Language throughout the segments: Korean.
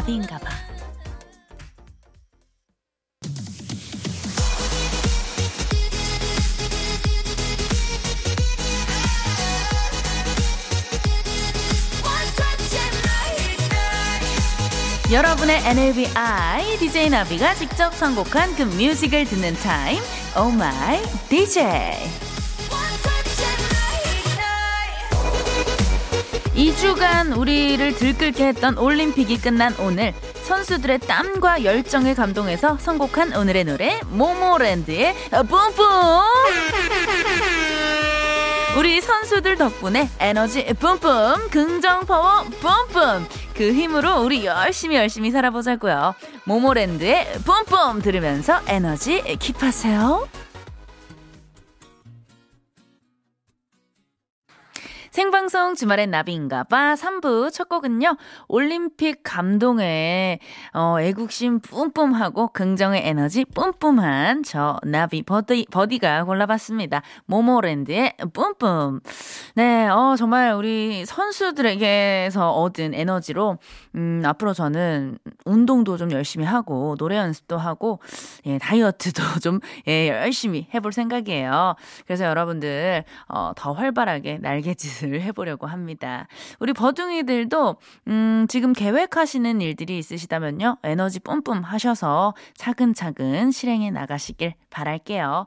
나비인가 봐. 여러분의 NLBI DJ 나비가 직접 선곡한 그 뮤직을 듣는 타임. Oh my DJ. 2주간 우리를 들끓게 했던 올림픽이 끝난 오늘 선수들의 땀과 열정에 감동해서 선곡한 오늘의 노래 모모랜드의 뿜뿜! 우리 선수들 덕분에 에너지 뿜뿜 긍정 파워 뿜뿜! 그 힘으로 우리 열심히 열심히 살아보자고요. 모모랜드의 뿜뿜 들으면서 에너지 킵하세요 생방송 주말엔 나비인가봐 3부 첫 곡은요. 올림픽 감동에 어, 애국심 뿜뿜하고 긍정의 에너지 뿜뿜한 저 나비 버디, 버디가 골라봤습니다. 모모랜드의 뿜뿜. 네, 어, 정말 우리 선수들에게서 얻은 에너지로 음, 앞으로 저는 운동도 좀 열심히 하고 노래 연습도 하고 예, 다이어트도 좀 예, 열심히 해볼 생각이에요. 그래서 여러분들 어, 더 활발하게 날개짓 을을 해보려고 합니다. 우리 버둥이들도 음, 지금 계획하시는 일들이 있으시다면요. 에너지 뿜뿜 하셔서 차근차근 실행해 나가시길 바랄게요.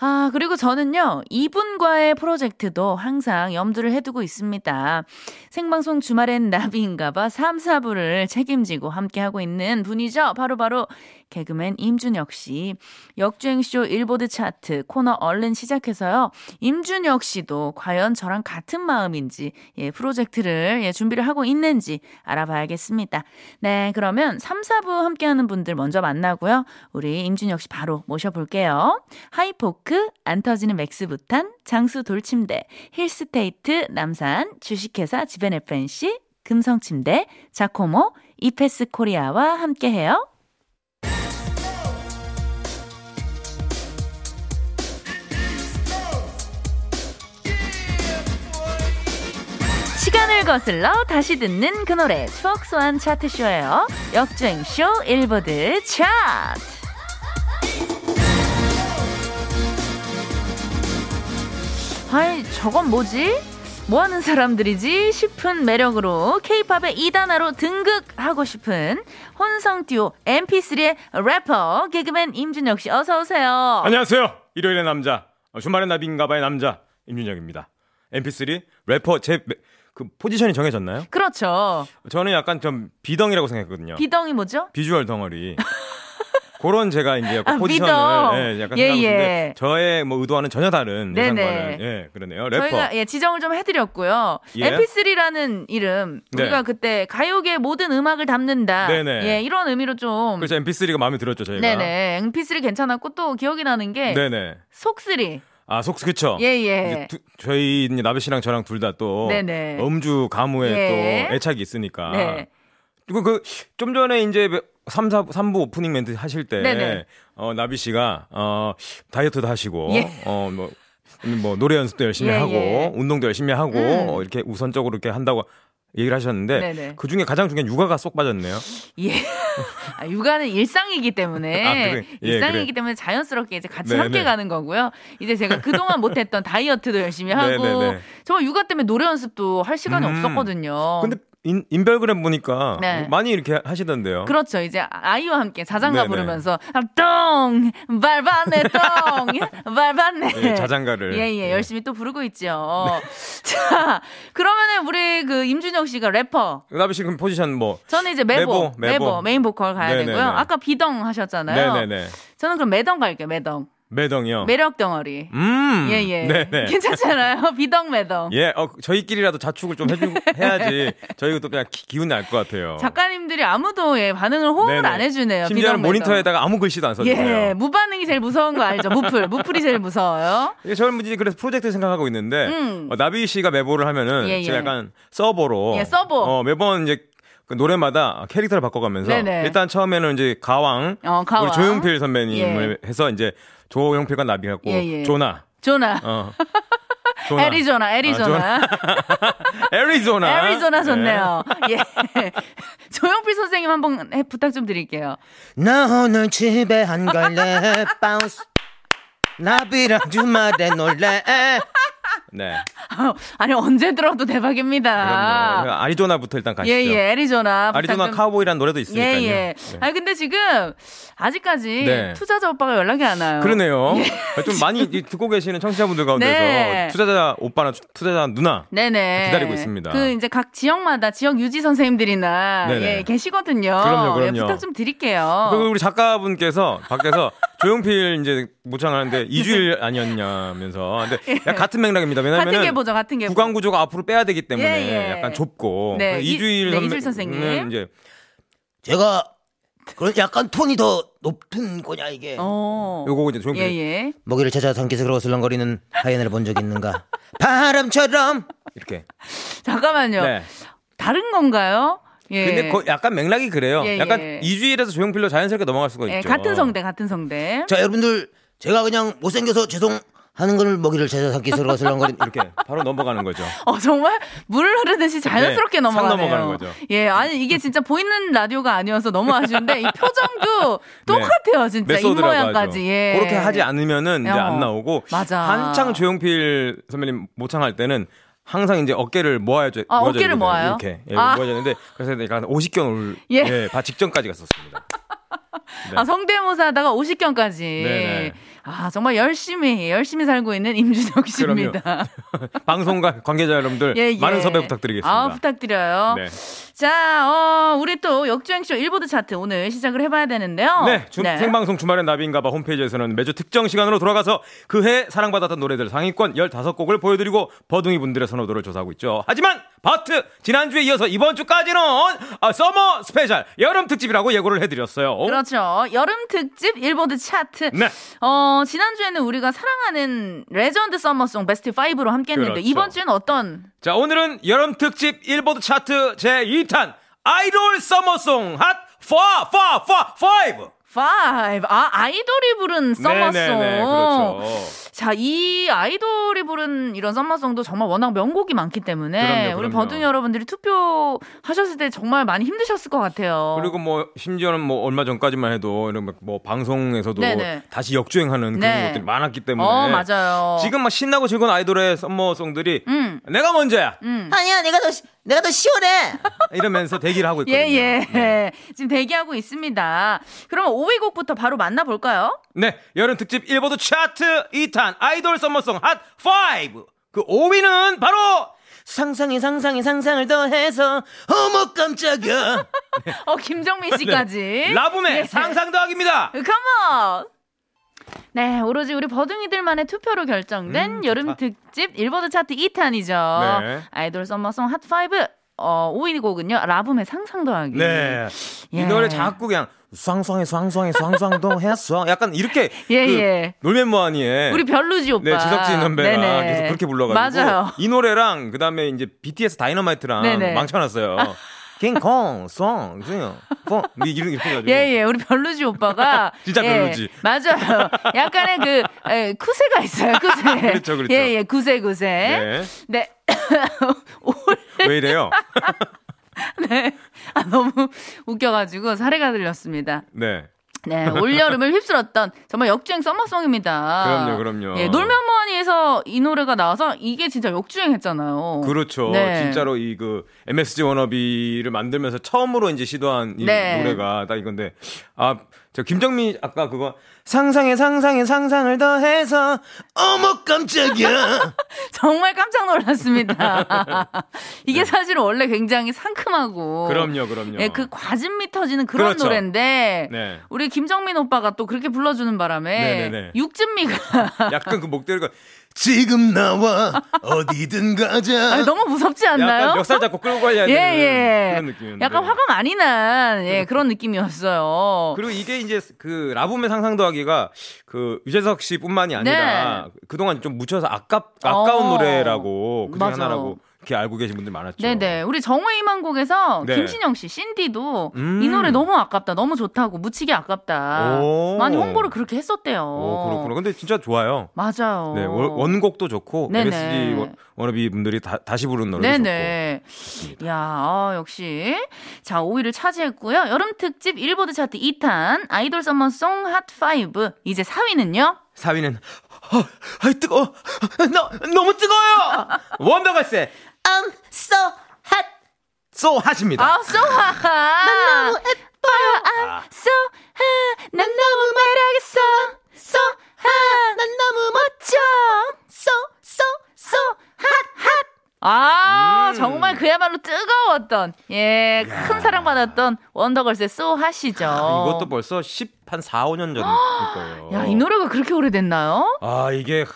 아, 그리고 저는요. 이분과의 프로젝트도 항상 염두를 해두고 있습니다. 생방송 주말엔 나비인가봐 3, 4부를 책임지고 함께하고 있는 분이죠. 바로바로 바로 개그맨 임준혁 씨. 역주행쇼 일보드 차트 코너 얼른 시작해서요. 임준혁 씨도 과연 저랑 같은 마음인지, 예, 프로젝트를 예, 준비를 하고 있는지 알아봐야겠습니다. 네, 그러면 3, 4부 함께하는 분들 먼저 만나고요. 우리 임준혁 씨 바로 모셔볼게요. 하이포크, 안 터지는 맥스부탄, 장수 돌침대, 힐스테이트, 남산, 주식회사 지벤 FNC, 금성침대, 자코모, 이페스 코리아와 함께해요. 시간을 거슬러 다시 듣는 그 노래 추억 소환 차트쇼예요. 역주행쇼 일보드 차트. 아이 저건 뭐지? 뭐 하는 사람들이지 싶은 매력으로 케이팝의 2단화로 등극하고 싶은 혼성 듀오 MP3의 래퍼 개그맨 임준혁 씨 어서 오세요. 안녕하세요. 일요일의 남자 주말의 나비인가봐의 남자 임준혁입니다. MP3 래퍼 제 그 포지션이 정해졌나요? 그렇죠. 저는 약간 좀 비덩이라고 생각했거든요. 비덩이 뭐죠? 비주얼 덩어리. 그런 제가 이제 약간 아, 포지션을 예, 약간 예, 예. 저의 뭐 의도와는 전혀 다른 예상과는 예 그러네요 래퍼 저희가 예 지정을 좀 해드렸고요 예? MP3라는 이름 네. 우리가 그때 가요계 모든 음악을 담는다 네네. 예 이런 의미로 좀 그렇죠 MP3가 마음에 들었죠 저희가 네네 MP3 괜찮았고 또 기억이 나는 게 네네 속쓰리 아, 속스 그쵸? 예, 예. 두, 저희 나비 씨랑 저랑 둘 다 또 음주 가무에 예. 또 애착이 있으니까. 네. 그리고 그 좀 전에 이제 3, 4, 3부 오프닝 멘트 하실 때 네네. 어, 나비 씨가 어, 다이어트도 하시고 예. 어, 뭐, 뭐 노래 연습도 열심히 예, 하고 예. 운동도 열심히 하고 음. 어, 이렇게 우선적으로 이렇게 한다고 얘기를 하셨는데 네네. 그 중에 가장 중요한 육아가 쏙 빠졌네요. 예. 아, 육아는 일상이기 때문에 아, 그래. 예, 일상이기 그래. 때문에 자연스럽게 이제 같이 네네. 함께 가는 거고요. 이제 제가 그동안 못했던 다이어트도 열심히 하고 네네네. 정말 육아 때문에 노래 연습도 할 시간이 음. 없었거든요. 근데 인, 인별그램 보니까 네. 많이 이렇게 하시던데요. 그렇죠. 이제 아이와 함께 자장가 네네. 부르면서 아, 똥 밟았네 똥 밟았네. 예, 자장가를 예예 예, 열심히 또 부르고 있죠. 네. 자 그러면은 우리 그 임준혁 씨가 래퍼. 나비 씨 그럼 포지션 뭐? 저는 이제 메보 메보, 메보. 메보 메인 보컬 가야 네네네. 되고요. 아까 비덩 하셨잖아요. 네네네. 저는 그럼 매덩 갈게요 매덩. 매덩이요. 매력 덩어리. 음. 예, 예. 네네. 괜찮잖아요. 비덩 매덩. 예, 어, 저희끼리라도 자축을 좀 해주, 해야지 저희가 또 그냥 기, 운이 날것 같아요. 작가님들이 아무도 예, 반응을 호응을 네네. 안 해주네요. 심지어는 모니터에다가 아무 글씨도 안 써주세요. 예, 무반응이 제일 무서운 거 알죠? 무플. 무플이 제일 무서워요. 예, 저는 이제 그래서 프로젝트 생각하고 있는데, 음. 어, 나비 씨가 메보를 하면은 예, 예. 제가 약간 서보로. 예, 서보. 어, 매번 이제 그 노래마다 캐릭터를 바꿔가면서 네네. 일단 처음에는 이제 가왕, 어, 가왕. 우리 조용필 선배님을 예. 해서 이제 조용필과 나비하고 예, 예. 조나. 조나. 어. 조나. 애리조나, 애리조나. 아, 애리조나. 애리조나 좋네요. 네. 예. 조용필 선생님 한번 부탁 좀 드릴게요. 나 오늘 집에 안 갈래. Bounce. 나비랑 주말에 놀래. 네. 아니 언제 들어도 대박입니다. 그럼요. 아리조나부터 일단 가시죠. 예, 예, 애리조나. 아리조나 좀... 카우보이라는 노래도 있으니까요. 예, 예. 네. 아니 근데 지금 아직까지 네. 투자자 오빠가 연락이 안 와요. 그러네요. 예. 좀 많이 듣고 계시는 청취자분들 가운데서 네. 투자자 오빠나 투자자 누나 네네. 기다리고 있습니다. 그 이제 각 지역마다 지역 유지 선생님들이나 예, 계시거든요. 그럼요, 그럼요. 예, 부탁 좀 드릴게요. 그리고 우리 작가분께서 밖에서 조용필 이제 모창하는데 2주일 아니었냐면서. 근데 예. 같은 맥락입니다. 왜냐면 같은 게 보죠, 같은 게. 구강 구조가 앞으로 빼야 되기 때문에 예, 예. 약간 좁고. 네, 2주일 네, 선배, 선생님. 이제 제가 그런 약간 톤이 더 높은 거냐 이게. 어. 요거 이제 조용필. 예, 예. 먹이를 찾아 산기슭으로 슬렁거리는 하이엔을 본 적 있는가? 바람처럼 이렇게. 잠깐만요. 네. 다른 건가요? 예. 근데 거, 약간 맥락이 그래요. 예, 약간 예. 2주일에서 조용필로 자연스럽게 넘어갈 수가 예, 있죠. 같은 성대, 같은 성대. 자, 여러분들 제가 그냥 못생겨서 죄송 하는 걸 먹이를 제자 삼기 서로 슬렁거린 이렇게 바로 넘어가는 거죠. 어 정말 물 흐르듯이 자연스럽게 네, 넘어가네요. 넘어가는 거죠. 예, 아니 이게 진짜 보이는 라디오가 아니어서 너무 아쉬운데 이 표정도 네. 똑같아요, 진짜 입 모양까지. 예. 그렇게 하지 않으면은 이제 어, 안 나오고 맞아. 한창 조용필 선배님 모창할 때는 항상 이제 어깨를 모아야죠. 아, 어깨를 모아요? 이렇게 예, 아. 모아야 되는데 그래서 내가 50견 올 예. 예, 바 직전까지 갔었습니다. 네. 아, 성대모사 하다가 50견까지. 네네. 아, 정말 열심히, 열심히 살고 있는 임준혁 씨입니다. 방송과 관계자 여러분들 예, 예. 많은 섭외 부탁드리겠습니다. 아, 부탁드려요. 네. 자, 어, 우리 또 역주행쇼 일보드 차트 오늘 시작을 해봐야 되는데요. 네, 주, 네. 생방송 주말엔 나비인가봐 홈페이지에서는 매주 특정 시간으로 돌아가서 그해 사랑받았던 노래들 상위권 15곡을 보여드리고 버둥이 분들의 선호도를 조사하고 있죠. 하지만 바트 지난주에 이어서 이번 주까지는 아, summer special 여름 특집이라고 예고를 해드렸어요. 그렇죠. 여름 특집 일보드 차트. 네. 어, 지난주에는 우리가 사랑하는 legend summer song 베스트 5로 함께 했는데 그렇죠. 이번 주에는 어떤? 자, 오늘은 여름 특집 일보드 차트 제 2탄 아이돌 summer song hot 4, 4, 4, 5. 5. 아, 아이돌이 부른 summer song. 네네네, 그렇죠. 자, 이 아이돌이 부른 이런 summer song도 정말 워낙 명곡이 많기 때문에 그럼요, 그럼요. 우리 버둥 여러분들이 투표하셨을 때 정말 많이 힘드셨을 것 같아요. 그리고 뭐 심지어는 뭐 얼마 전까지만 해도 이런 뭐 방송에서도 네네. 다시 역주행하는 그런 네. 것들이 많았기 때문에 어, 맞아요. 지금 막 신나고 즐거운 아이돌의 썸머송들이 음. 내가 먼저야. 음. 아니야, 내가 더 내가 더 시원해. 이러면서 대기를 하고 있거든요. 예, 예. 네. 지금 대기하고 있습니다. 그러면 5위 곡부터 바로 만나볼까요? 네. 여름 특집 일보드 차트 2탄 아이돌 썸머송 핫 5. 그 5위는 바로 상상이 상상이 상상을 더해서 어머 깜짝이야. 어 김정민 씨까지. 네. 라붐의 네. 상상 더하기입니다. 컴온. 네, 오로지 우리 버둥이들만의 투표로 결정된 음, 여름 특집 일보드 차트 2탄이죠. 네. 아이돌 썸머송 핫5 어, 5위 곡은요. 라붐의 상상 더하기. 네. 예. 이 노래 자꾸 그냥 쌍쌍해 쌍쌍해 쌍쌍도 했어. 약간 이렇게 예, 그 예. 놀면 뭐하니에 우리 별루지 오빠. 네, 지석진 선배가 네네. 계속 그렇게 불러가지고 맞아요. 이 노래랑 그다음에 이제 BTS 다이너마이트랑 네네. 망쳐놨어요. 킹콩, 송, 중요, 퐁, 이런 이렇게 해가지고. 예, 예, 우리 별루지 오빠가. 진짜 예, 별루지. 맞아요. 약간의 그, 에, 쿠세가 있어요, 쿠세. 그렇죠, 그렇죠. 예, 예, 구세, 구세. 네. 네. 왜 이래요? 네. 아, 너무 웃겨가지고 사례가 들렸습니다. 네. 네, 올여름을 휩쓸었던 정말 역주행 서머송입니다. 그럼요, 그럼요. 예, 놀면 뭐하니에서 이 노래가 나와서 이게 진짜 역주행했잖아요. 그렇죠. 네. 진짜로 이 그 MSG 워너비를 만들면서 처음으로 이제 시도한 이 네. 노래가 딱 이건데 아, 저 김정민 아까 그거 상상에 상상에 상상을 더해서 어머 깜짝이야. 정말 깜짝 놀랐습니다. 이게 네. 사실은 원래 굉장히 상큼하고 그럼요, 그럼요. 예, 그 과즙미 터지는 그런 그렇죠. 노래인데 네. 우리 김정민 오빠가 또 그렇게 불러주는 바람에 네네네. 육즙미가 약간 그 목소리가 지금 나와 어디든 가자. 아니, 너무 무섭지 않나요? 약간 멱살 잡고 끌고 가야 되는 예, 예. 그런 느낌이었는데. 약간 화가 많이 난 예, 그런 느낌이었어요. 그리고 이게 이제 그 라붐의 상상도하기가 그 유재석 씨뿐만이 아니라 네. 그동안 좀 묻혀서 아깝 아까운 어. 노래라고 그 중에 하나라고 이렇게 알고 계신 분들 많았죠. 네네. 우리 정우의 희망곡에서 네. 김신영 씨, 신디도 음. 이 노래 너무 아깝다, 너무 좋다고, 묻히기 아깝다. 오. 많이 홍보를 그렇게 했었대요. 오, 그렇구나. 근데 진짜 좋아요. 맞아요. 네, 원곡도 좋고, 네네. MSG 워너비 분들이 다, 시 부른 노래도 네네. 좋고. 야, 어, 역시. 자, 5위를 차지했고요. 여름 특집 일보드 차트 2탄, 아이돌 서머송 핫5. 이제 4위는요? 4위는, 어, 아, 뜨거워. 너, 너무 뜨거워요! 원더걸스의 I'm so hot. so hot입니다. 아, so hot. 난 너무 예뻐요. I'm 아. so hot. 난 너무 매력있어. so hot. 난 너무 멋져. so, so, so hot, hot. 아, 음. 정말 그야말로 뜨거웠던, 예, 야. 큰 사랑받았던 원더걸스의 소 하시죠. 아, 이것도 벌써 10, 한 4, 5년 전일 거예요. 야, 이 노래가 그렇게 오래됐나요? 아, 이게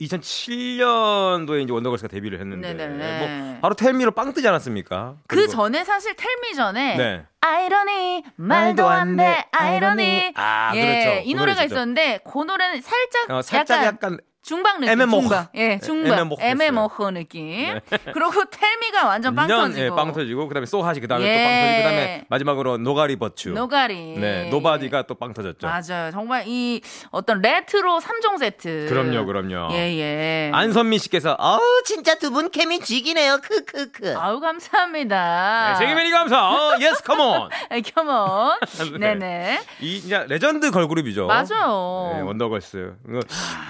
2007년도에 이제 원더걸스가 데뷔를 했는데 뭐 바로 텔미로 빵 뜨지 않았습니까? 그 전에 사실 Tell Me 전에 네. 아이러니 말도 안 돼 아이러니 아 예, 그렇죠. 이 노래가 있었는데 그 노래는 살짝 어, 살짝 약간, 약간 중박 느낌. 애매모호. 중박. 예, 중박. 애매모호 느낌. 네. 그리고 Tell Me가 완전 빵 터지고. 예, 빵 터지고 그다음에 소하시 그다음에 예. 또빵 터지고 그다음에 마지막으로 Nobody but you. Nobody. 네, Nobody가 또 빵 터졌죠. 맞아요. 정말 이 어떤 레트로 3종 세트. 그럼요, 그럼요. 예, 예. 안선미 씨께서 아우 진짜 두 분 케미 죽이네요. 크크크. 아우 감사합니다. 네, 세계메리 감사. 어, Yes, come on. Come on. 네, 네. 이 이제 레전드 걸그룹이죠. 맞아요. 네, 원더걸스.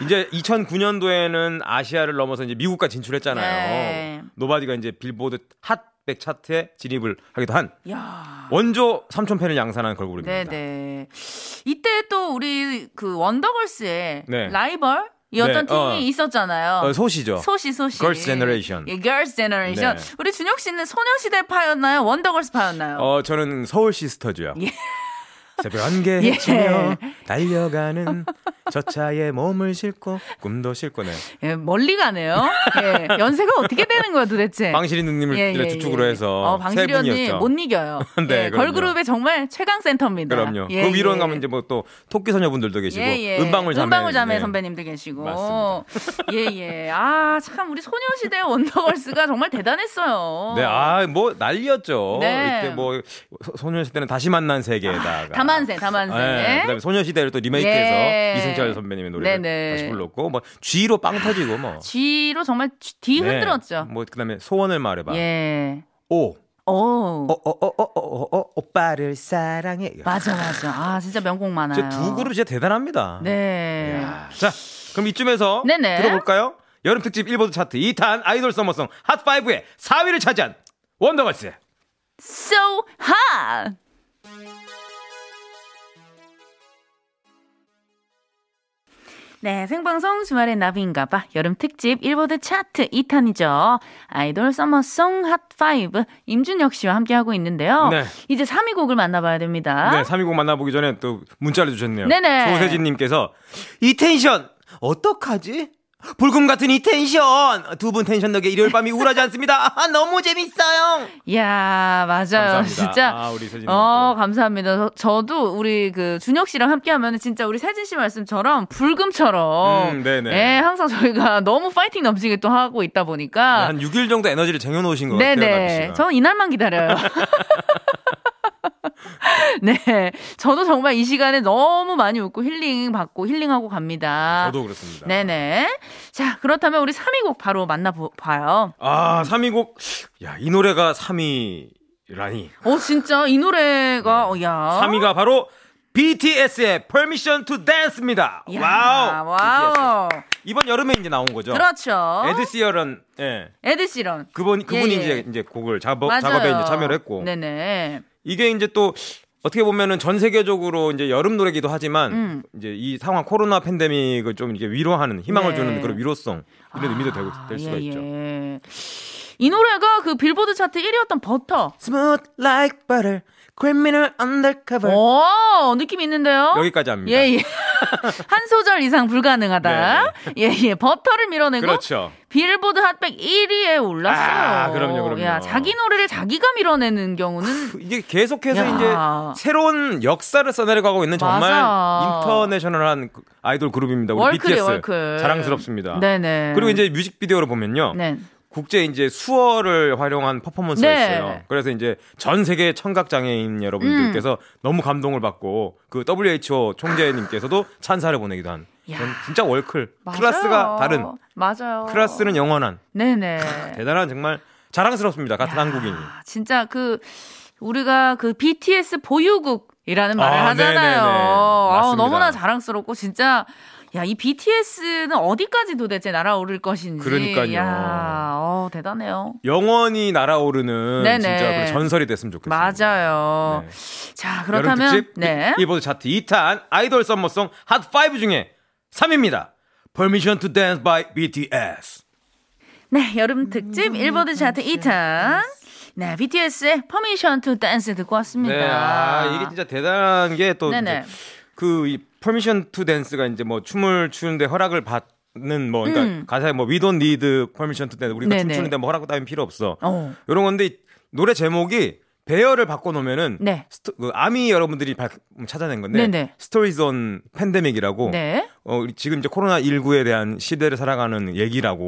이제 2000 2009년도에는 아시아를 넘어서 이제 미국까지 진출했잖아요. 네. Nobody가 이제 빌보드 핫백 차트에 진입을 하기도 한 야. 원조 삼촌 팬을 양산한 걸그룹입니다. 네네. 이때 또 우리 그 원더걸스의 네. 라이벌 이 어떤 네, 팀이 어. 있었잖아요. 어, 소시죠. 소시 소시. Girls Generation. 예, Girls Generation. 네. 우리 준혁 씨는 소녀시대 파였나요? 원더걸스 파였나요? 어, 저는 서울 시스터즈요. 예. 새벽 안개 예. 달려가는 저 차에 몸을 싣고 꿈도 싣고네. 예, 멀리 가네요. 예, 연세가 어떻게 되는 거야 도대체? 방실이 누님을 예, 예, 주축으로 예. 해서 어, 방실이 언니 못 이겨요. 네, 예, 걸그룹의 정말 최강 센터입니다. 그럼요. 예, 그 위로 예. 가면 이제 뭐 또 토끼 소녀분들도 계시고 은방울 자매, 은방울 자매 선배님도 계시고. 맞습니다. 예, 예. 아, 참 우리 소녀시대 원더걸스가 정말 대단했어요. 네, 아, 뭐 난리였죠. 네. 이때 뭐 소녀시대는 다시 만난 세계에다가 아, 다만세, 다만세. 네, 그다음에 소녀시대를 또 리메이크해서 이승철 선배님의 노래 네네. 다시 불렀고 뭐 G로 빵 터지고 뭐 G로 정말 뒤 네. 흔들었죠. 뭐 그다음에 소원을 말해봐. 예. 오. 오. 어, 어, 어, 어, 어, 어, 오빠를 사랑해. 맞아, 맞아. 아, 진짜 명곡 많아요. 두 그룹 진짜 대단합니다. 네. 이야. 자, 그럼 이쯤에서 네네. 들어볼까요? 여름 특집 일보드 차트 2탄 아이돌 summer song hot 5의 4위를 차지한 원더걸스. So hot! 네, 생방송 주말의 나비인가봐. 여름 특집 일보드 차트 2탄이죠. 아이돌 summer song hot 5 임준혁 씨와 함께하고 있는데요. 네. 이제 3위 곡을 만나봐야 됩니다. 네, 3위 곡 만나보기 전에 또 문자를 주셨네요. 네네. 소세진님께서 이 텐션 어떡하지? 불금 같은 이 텐션 두 분 텐션 덕에 일요일 밤이 우울하지 않습니다. 아, 너무 재밌어요. 야 맞아요. 감사합니다. 진짜. 아, 우리 세진. 어 감사합니다. 저, 도 우리 그 준혁 씨랑 함께하면 진짜 우리 세진 씨 말씀처럼 불금처럼. 음, 네네. 예, 항상 저희가 너무 파이팅 넘치게 또 하고 있다 보니까 한 6일 정도 에너지를 쟁여놓으신 것 네네. 같아요. 네네. 저는 이날만 기다려요. 네. 저도 정말 이 시간에 너무 많이 웃고 힐링 받고 힐링하고 갑니다. 저도 그렇습니다. 네네. 자, 그렇다면 우리 3위 곡 바로 만나봐요. 아, 3위 곡. 야, 이 노래가 3위라니. 어, 진짜 이 노래가, 네. 어, 야. 3위가 바로 BTS의 Permission to Dance입니다. 야, wow. Wow. BTS. 이번 여름에 이제 나온 거죠. 그렇죠. 에드 시어런, 예. 에드 시런. 그분 그분이 예, 예. 이제 이제 곡을 작업 작업에 이제 참여를 했고. 네네. 이게 이제 또 어떻게 보면은 전 세계적으로 이제 여름 노래기도 하지만 음. 이제 이 상황 코로나 팬데믹을 좀 이게 위로하는 희망을 네. 주는 그런 위로성 이런 아, 의미도 되고 될 수가 예, 있죠. 예. 이 노래가 그 빌보드 차트 1위였던 버터. Smooth like butter. Criminal undercover. 오, 느낌 있는데요? 여기까지 합니다. 예, 예. 한 소절 이상 불가능하다. 네. 예, 예. 버터를 밀어내고. 그렇죠. 빌보드 Hot백 1위에 올랐어요. 아, 그럼요, 그럼요. 야, 자기 노래를 자기가 밀어내는 경우는. 이게 계속해서 야. 이제 새로운 역사를 써내려가고 있는 정말 맞아. 인터내셔널한 아이돌 그룹입니다. 우리 월클이, BTS. 월클. 자랑스럽습니다. 네네. 그리고 이제 뮤직비디오를 보면요. 네. 국제 이제 수어를 활용한 퍼포먼스가 네. 있어요. 그래서 이제 전 세계 청각 장애인 여러분들께서 음. 너무 감동을 받고 그 WHO 총재님께서도 찬사를 보내기도 한. 전 진짜 월클 맞아요. 클래스가 다른. 맞아요. 클래스는 영원한. 네네. 대단한 정말 자랑스럽습니다. 같은 야, 한국인이. 진짜 그 우리가 그 BTS 보유국 이라는 말을 아, 하잖아요. 아, 너무나 자랑스럽고 진짜 야, 이 BTS는 어디까지 도대체 날아오를 것인지. 그러니까요. 야, 어, 대단해요. 영원히 날아오르는 네네. 진짜 전설이 됐으면 좋겠습니다. 맞아요. 네. 자, 그렇다면 특집 네. 일본 차트 2탄 아이돌 썸머송 핫5 중에 3위입니다. Permission to Dance by BTS. 네, 여름 특집 일보드 차트 2탄. 네, BTS의 Permission to Dance 듣고 왔습니다. 네, 아, 이게 진짜 대단한 게또 그 Permission to Dance가 이제 뭐 춤을 추는데 허락을 받는 뭐 그러니까 음. 가사에 뭐 we don't need permission to dance 우리가 네네. 춤추는데 뭐 허락 따윈 필요 없어. 어. 이런 건데 노래 제목이 배열을 바꿔놓으면은 네. 스토, 그 아미 여러분들이 발, 찾아낸 건데 네네. Stories on Pandemic이라고 네. 어, 지금 이제 코로나 19에 대한 시대를 살아가는 얘기라고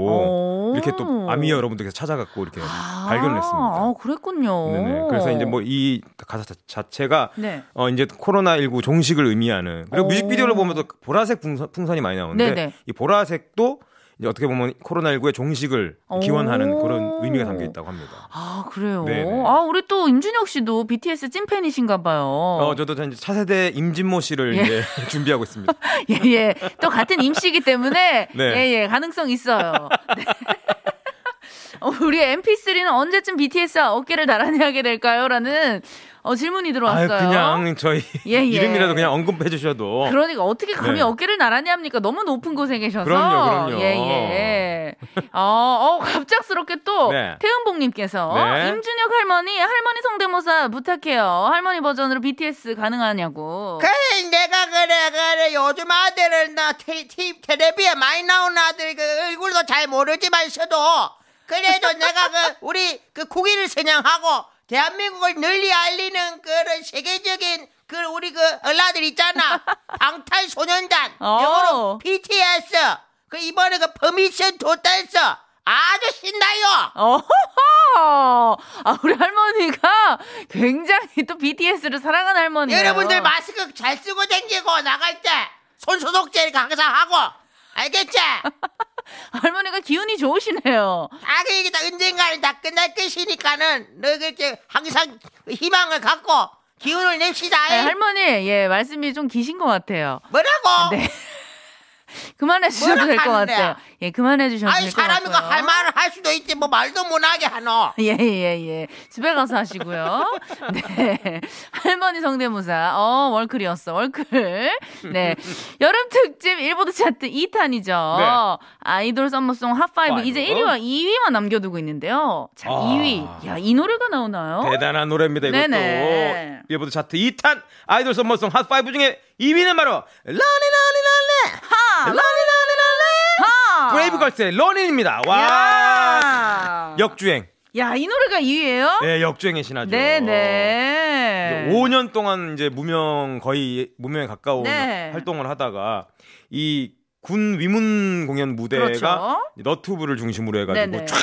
이렇게 또 아미 여러분들께서 찾아갖고 이렇게 아~ 발견을 했습니다. 아, 그랬군요. 네네. 그래서 이제 뭐 이 가사 자체가 네. 어 이제 코로나 19 종식을 의미하는 그리고 뮤직비디오를 보면 또 보라색 풍선, 풍선이 많이 나오는데 네네. 이 보라색도 이제 어떻게 보면 코로나19의 종식을 기원하는 그런 의미가 담겨 있다고 합니다. 아, 그래요? 네네. 아, 우리 또 임준혁 씨도 BTS 찐팬이신가 봐요. 어, 저도 이제 차세대 임진모 씨를 예. 이제 준비하고 있습니다. 예, 예. 또 같은 임씨이기 때문에 네. 예, 예. 가능성 있어요. 네. 어, 우리 MP3는 언제쯤 BTS와 어깨를 나란히 하게 될까요? 라는 어, 질문이 들어왔어요. 아유, 그냥 저희 예, 예. 이름이라도 그냥 언급해 주셔도. 그러니까 어떻게 감히 네. 어깨를 나란히 합니까? 너무 높은 곳에 계셔서. 그럼요, 그럼요. 예, 예. 어, 어 갑작스럽게 또 네. 태은봉님께서 네. 임준혁 할머니 할머니 성대모사 부탁해요. 할머니 버전으로 BTS 가능하냐고. 그래, 내가 그래, 그래. 요즘 아들은 나 티, 티, 텔레비에 많이 나온 아들 그 얼굴도 잘 모르지만서도 그래도 내가 그 우리 그 국위를 선양하고 대한민국을 널리 알리는 그런 세계적인 그 우리 그 얼라들 있잖아. 방탄소년단. 어. 영어로 BTS. 그 이번에 그 Permission to Dance 아주 신나요. 어허허. 아, 우리 할머니가 굉장히 또 BTS를 사랑하는 할머니예요. 여러분들 마스크 잘 쓰고 다니고 나갈 때 손 소독제 항상 하고 알겠지? 할머니가 기운이 좋으시네요. 아, 이게 다 언젠가는 다 끝날 것이니까는 너 그렇게 항상 희망을 갖고 기운을 냅시다. 네, 할머니, 예, 말씀이 좀 기신 것 같아요. 뭐라고? 네. 그만해 주셔도 될 것 같아요. 예, 그만해 주셔도 될 것 같아요. 사람이 할 말을 할 수도 있지 뭐 말도 못하게 하노. 예, 예, 예. 집에 가서 하시고요. 네. 할머니 성대모사. 어, 월클이었어. 월클. 네. 여름 특집 일보드 차트 2탄이죠. 네. 아이돌 summer song Hot 5 이제 1위와 2위만 남겨두고 있는데요. 자, 아. 2위. 야, 이 노래가 나오나요? 대단한 노래입니다. 이것도. 네네. 일보드 차트 2탄 아이돌 summer song Hot 5 중에 2위는 바로 Rollin' Rollin' Rollin' 하 Rollin' 하 브레이브걸스의 Rollin'입니다. 와 역주행. 야, 이 노래가 2위예요? 네, 역주행의 신화죠. 네 네. 5년 동안 이제 무명 거의 무명에 가까운 네. 활동을 하다가 이군 위문 공연 무대가 그렇죠. 너튜브를 중심으로 해가지고 쫙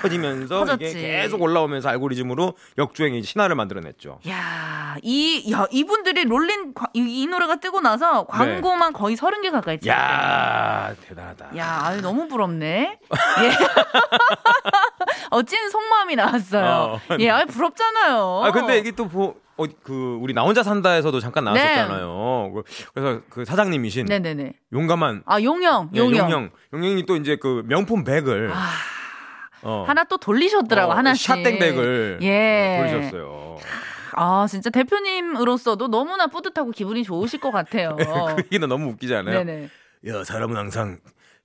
커지면서 이게 계속 올라오면서 알고리즘으로 역주행의 신화를 만들어냈죠. 야, 이, 야, 이분들이 롤린, 이, 이 노래가 뜨고 나서 광고만 네. 거의 30개 가까이 찍었어요. 야, 대단하다. 야, 아유, 너무 부럽네. 예. 어찐 속마음이 나왔어요. 어. 예, 아유, 부럽잖아요. 아, 근데 이게 또 보, 어, 그, 우리 나 혼자 산다에서도 잠깐 나왔었잖아요. 네. 그래서 그 사장님이신. 네네네. 용감한. 아, 용영, 용영. 네, 용영. 용영이 또 이제 그 명품 백을. 아. 어. 하나 또 돌리셨더라고 어, 하나씩. 샷땡백을 예. 돌리셨어요. 아 진짜 대표님으로서도 너무나 뿌듯하고 기분이 좋으실 것 같아요. 그 얘기는 너무 웃기지 않아요? 네네. 야 사람은 항상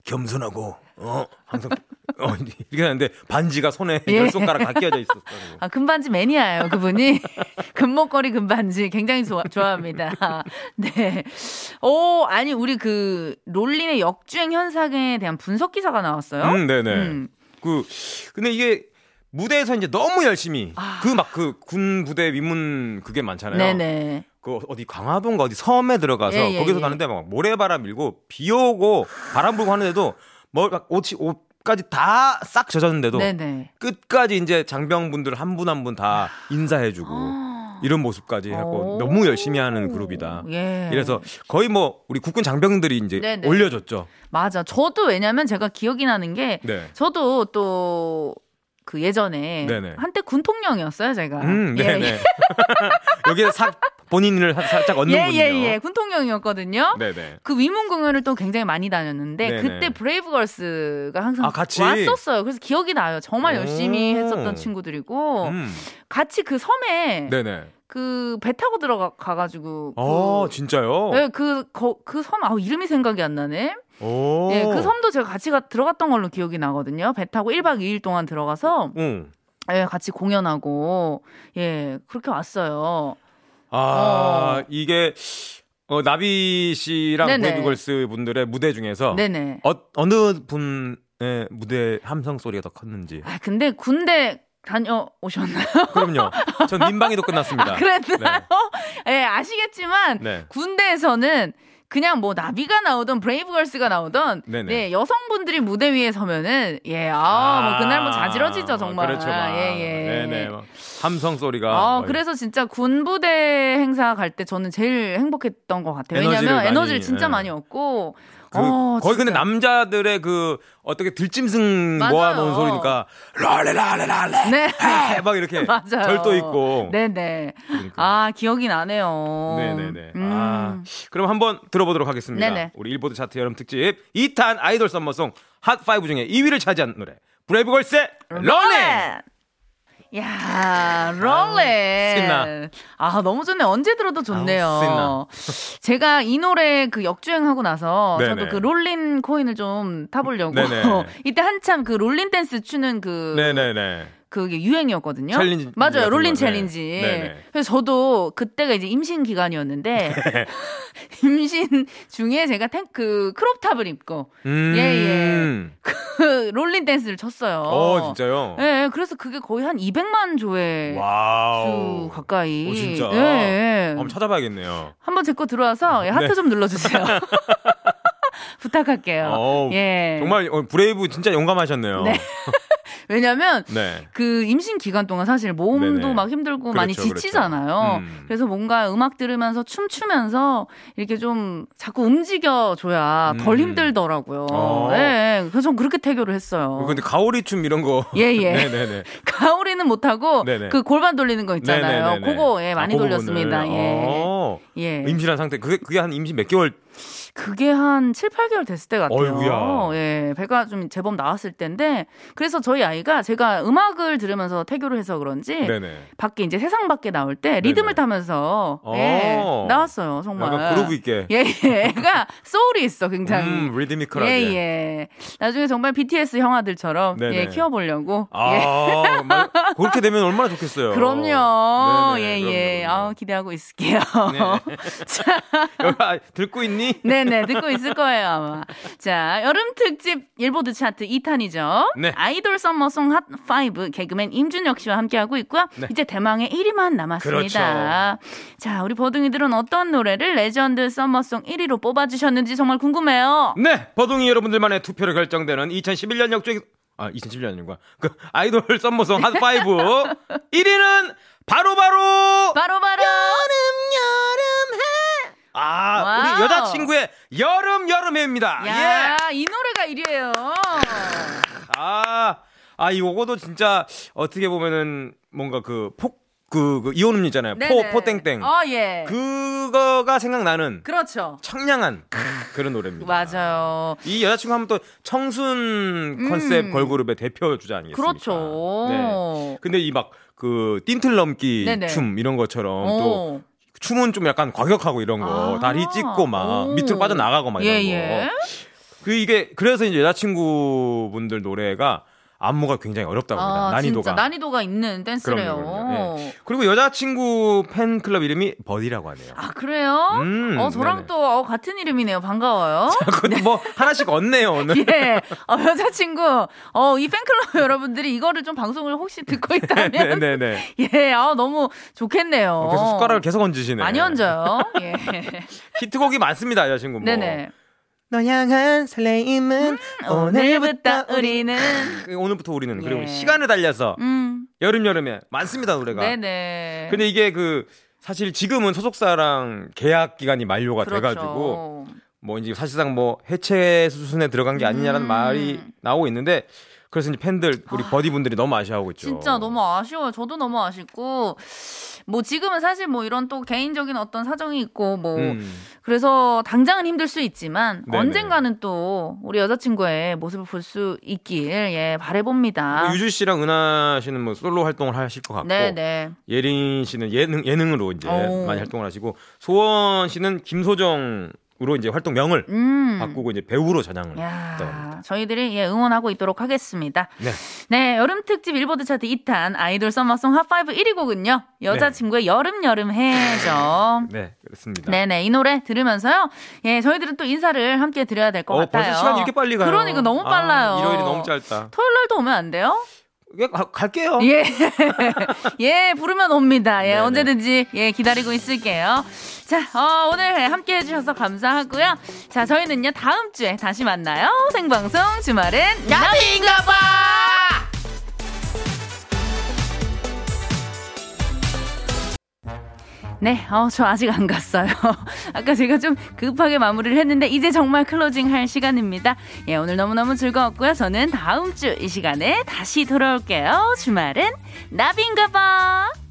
겸손하고 어 항상 어 이렇게 하는데 반지가 손에 예. 열 손가락 다 끼어져 있었어. 아 금반지 매니아예요 그분이 금목걸이 금반지 굉장히 좋아, 좋아합니다. 네. 오 아니 우리 그 롤린의 역주행 현상에 대한 분석 기사가 나왔어요. 음 네네. 음. 그 근데 이게 무대에서 이제 너무 열심히 아. 그막 그 군 부대 위문 그게 많잖아요. 네네. 그 어디 강화도인가 어디 섬에 들어가서 예, 예, 거기서 예. 가는데 막 모래바람 밀고 비 오고 바람 불고 하는데도 뭐막 옷이 옷 까지 다 싹 젖었는데도 네네. 끝까지 이제 장병분들 한 분 한 분 다 인사해주고 아. 이런 모습까지 하고 너무 열심히 하는 그룹이다. 예. 이래서 거의 뭐 우리 국군 장병들이 이제 네네. 올려줬죠. 맞아. 저도 왜냐면 제가 기억이 나는 게 네. 저도 또 그 예전에 네네. 한때 군통령이었어요, 제가. 음, 네네. 예. 여기에 사, 본인을 살짝 얻는군요. 예, 예, 예. 군통령이었거든요. 네네. 그 위문 공연을 또 굉장히 많이 다녔는데 네네. 그때 브레이브걸스가 항상 아, 같이? 왔었어요. 그래서 기억이 나요. 정말 열심히 했었던 친구들이고 음. 같이 그 섬에 네네. 그배 타고 들어가 가지고 그, 아 진짜요? 네, 그그 섬 아 이름이 생각이 안 나네. 오. 예, 그 섬도 제가 같이 가, 들어갔던 걸로 기억이 나거든요. 배 타고 1박 2일 동안 들어가서 음. 예, 같이 공연하고 예, 그렇게 왔어요. 아, 어. 이게 어, 나비 씨랑 브레이브걸스 분들의 무대 중에서 네네. 어, 어느 분의 무대 함성 소리가 더 컸는지. 아, 근데 군대 다녀오셨나요? 그럼요. 전 민방위도 끝났습니다. 아, 그랬나요? 네. 네, 아시겠지만 네. 군대에서는 그냥 뭐 나비가 나오던 브레이브걸스가 나오던 네 여성분들이 무대 위에 서면은 예아뭐 그날 뭐 자지러지죠 정말. 그렇죠 예예. 네네 함성 소리가 아 그래서 진짜 군부대 행사 갈 때 저는 제일 행복했던 것 같아요. 왜냐하면 에너지를, 에너지를 진짜 네. 많이 얻고 그 어, 거의 근데 남자들의 그 어떻게 들짐승 맞아요. 모아놓은 소리니까 랄레랄레랄레 네. 막 이렇게 맞아요. 절도 있고 네네 그러니까. 아 기억이 나네요 네네네 음. 아 그럼 한번 들어보도록 하겠습니다 네네. 우리 일보드 차트 여름 특집 2탄 아이돌 썸머송 핫5 중에 2위를 차지한 노래 브레이브걸스의 Rollin' 야. 신나. 아, 너무 좋네. 언제 들어도 좋네요. 제가 이 노래 그 역주행하고 나서 네네. 저도 그 Rollin' 코인을 좀 타보려고. 이때 한참 그 Rollin' 댄스 추는 그. 네네네. 그게 유행이었거든요. 챌린지 맞아요. Rollin' 챌린지. 네. 그래서 저도 그때가 이제 임신 기간이었는데 네. 임신 중에 제가 탱크 그 crop top을 입고 음~ 예 예. 그 Rollin' 댄스를 췄어요. 어, 진짜요? 예. 예. 그래서 그게 거의 한 200만 조회 수 가까이. 오, 진짜. 예, 예. 한번 찾아봐야겠네요. 한번 제 거 들어와서 예, 하트 네. 좀 눌러 주세요. 부탁할게요. 오, 예. 정말 어, brave 진짜 용감하셨네요. 네. 왜냐면 네. 그 임신 기간 동안 사실 몸도 네네. 막 힘들고 그렇죠, 많이 그렇죠. 지치잖아요. 그렇죠. 음. 그래서 뭔가 음악 들으면서 춤추면서 이렇게 좀 자꾸 움직여 줘야 음. 덜 힘들더라고요. 어. 네. 그래서 좀 그렇게 태교를 했어요. 근데 가오리 춤 이런 거 예, 예. 가오리는 못 하고 그 골반 돌리는 거 있잖아요. 네네네네. 그거 예, 많이 아, 돌렸습니다. 예. 어. 예. 임신한 상태 그게 그게 한 임신 몇 개월 그게 한 7, 8개월 됐을 때 같아요. 어이구야. 예, 배가 좀 제법 나왔을 때인데 그래서 저희 아이가 제가 음악을 들으면서 태교를 해서 그런지 네네. 밖에 이제 세상 밖에 나올 때 리듬을 네네. 타면서 예, 어. 나왔어요. 정말. 약간 그루브 있게. 예, 예. 애가 소울이 있어 굉장히. 음, 리드미컬하게. 예, 예. 나중에 정말 BTS 형아들처럼 네네. 예, 키워보려고. 아, 예. 그렇게 되면 얼마나 좋겠어요. 그럼요. 네네, 예, 예. 아, 기대하고 있을게요. 네. 자, 여기 듣고 있니? 네. 네네, 듣고 있을 거예요, 아마. 자, 여름 특집 일보드 차트 2탄이죠. 네. 아이돌 summer song Hot 5 개그맨 임준혁 씨와 함께하고 있고요. 네. 이제 대망의 1위만 남았습니다. 그렇죠. 자, 우리 버둥이들은 어떤 노래를 레전드 summer song 1위로 뽑아주셨는지 정말 궁금해요. 네, 버둥이 여러분들만의 투표로 결정되는 2011년 역주행, 아, 2011년 아닌가. 그, 아이돌 summer song Hot 5 1위는 바로바로 바로바로 바로 여름 해 아, 와우. 우리 여자친구의 여름 여름해입니다. 야, 예. 이 노래가 1위예요. 아, 아, 이거도 진짜 어떻게 보면은 뭔가 그 폭, 그, 그 이온음 있잖아요. 포, 포땡땡. 어, 예. 그거가 생각나는. 그렇죠. 청량한 그런 노래입니다. 맞아요. 이 여자친구 하면 또 청순 컨셉 음. 걸그룹의 대표 주자 아니겠습니까? 그렇죠. 네. 근데 이 막 그 띵틀 넘기 네네. 춤 이런 것처럼 오. 또 춤은 좀 약간 과격하고 이런 거 아~ 다리 찢고 막 오. 밑으로 빠져나가고 막 이런 예, 거. 예. 그 이게 그래서 이제 여자친구분들 노래가 안무가 굉장히 어렵다고 합니다. 아, 난이도가. 진짜 난이도가 있는 댄스래요. 그럼요, 네. 그리고 여자친구 팬클럽 이름이 버디라고 하네요. 아, 그래요? 음, 어, 저랑 네네. 또 어, 같은 이름이네요. 반가워요. 자, 네. 뭐 하나씩 얻네요, 오늘. 예. 어, 여자친구, 어, 이 팬클럽 여러분들이 이거를 좀 방송을 혹시 듣고 있다면. 네네네. 네, 예, 아, 너무 좋겠네요. 어, 계속 숟가락을 계속 얹으시네. 많이 얹어요. 예. 히트곡이 많습니다, 여자친구. 뭐. 네네. 너 향한 설레임은 음, 오늘부터 우리는 그 오늘부터 우리는 예. 그리고 시간을 달려서 음. 여름 여름에 많습니다 노래가. 네네. 근데 이게 그 사실 지금은 소속사랑 계약 기간이 만료가 그렇죠. 돼가지고 뭐 이제 사실상 뭐 해체 수순에 들어간 게 아니냐라는 음. 말이 나오고 있는데 그래서 이제 팬들 우리 아, 버디분들이 너무 아쉬워하고 있죠. 진짜 너무 아쉬워요. 저도 너무 아쉽고 뭐 지금은 사실 뭐 이런 또 개인적인 어떤 사정이 있고 뭐 음. 그래서 당장은 힘들 수 있지만 네네. 언젠가는 또 우리 여자친구의 모습을 볼 수 있길 예 바래봅니다. 뭐 유주 씨랑 은하 씨는 뭐 솔로 활동을 하실 것 같고 네네. 예린 씨는 예능 예능으로 이제 오. 많이 활동을 하시고 소원 씨는 김소정 으로 이제 활동명을 음. 바꾸고 이제 배우로 전향을 했다 저희들이 예, 응원하고 있도록 하겠습니다. 네. 네, 여름 특집 일보드 차트 2탄 아이돌 서머송 핫5 1위 곡은요. 여자친구의 네. 여름 여름 해죠. 네, 그렇습니다. 네, 네. 이 노래 들으면서요. 예, 저희들은 또 인사를 함께 드려야 될것 어, 같아요. 벌써 시간이 이렇게 빨리 가요. 그러니까 너무 아, 빨라요. 아, 일요일이 너무 짧다. 토요일 날도 오면 안 돼요? 예, 가, 갈게요. 예. 예, 부르면 옵니다. 예, 네네. 언제든지 예, 기다리고 있을게요. 자, 어, 오늘 함께 해주셔서 감사하고요. 자, 저희는요, 다음 주에 다시 만나요. 생방송 주말은 야인가봐! 네, 어, 저 아직 안 갔어요. 아까 제가 좀 급하게 마무리를 했는데, 이제 정말 클로징 할 시간입니다. 예, 오늘 너무너무 즐거웠고요. 저는 다음 주 이 시간에 다시 돌아올게요. 주말은 나비인가 봐.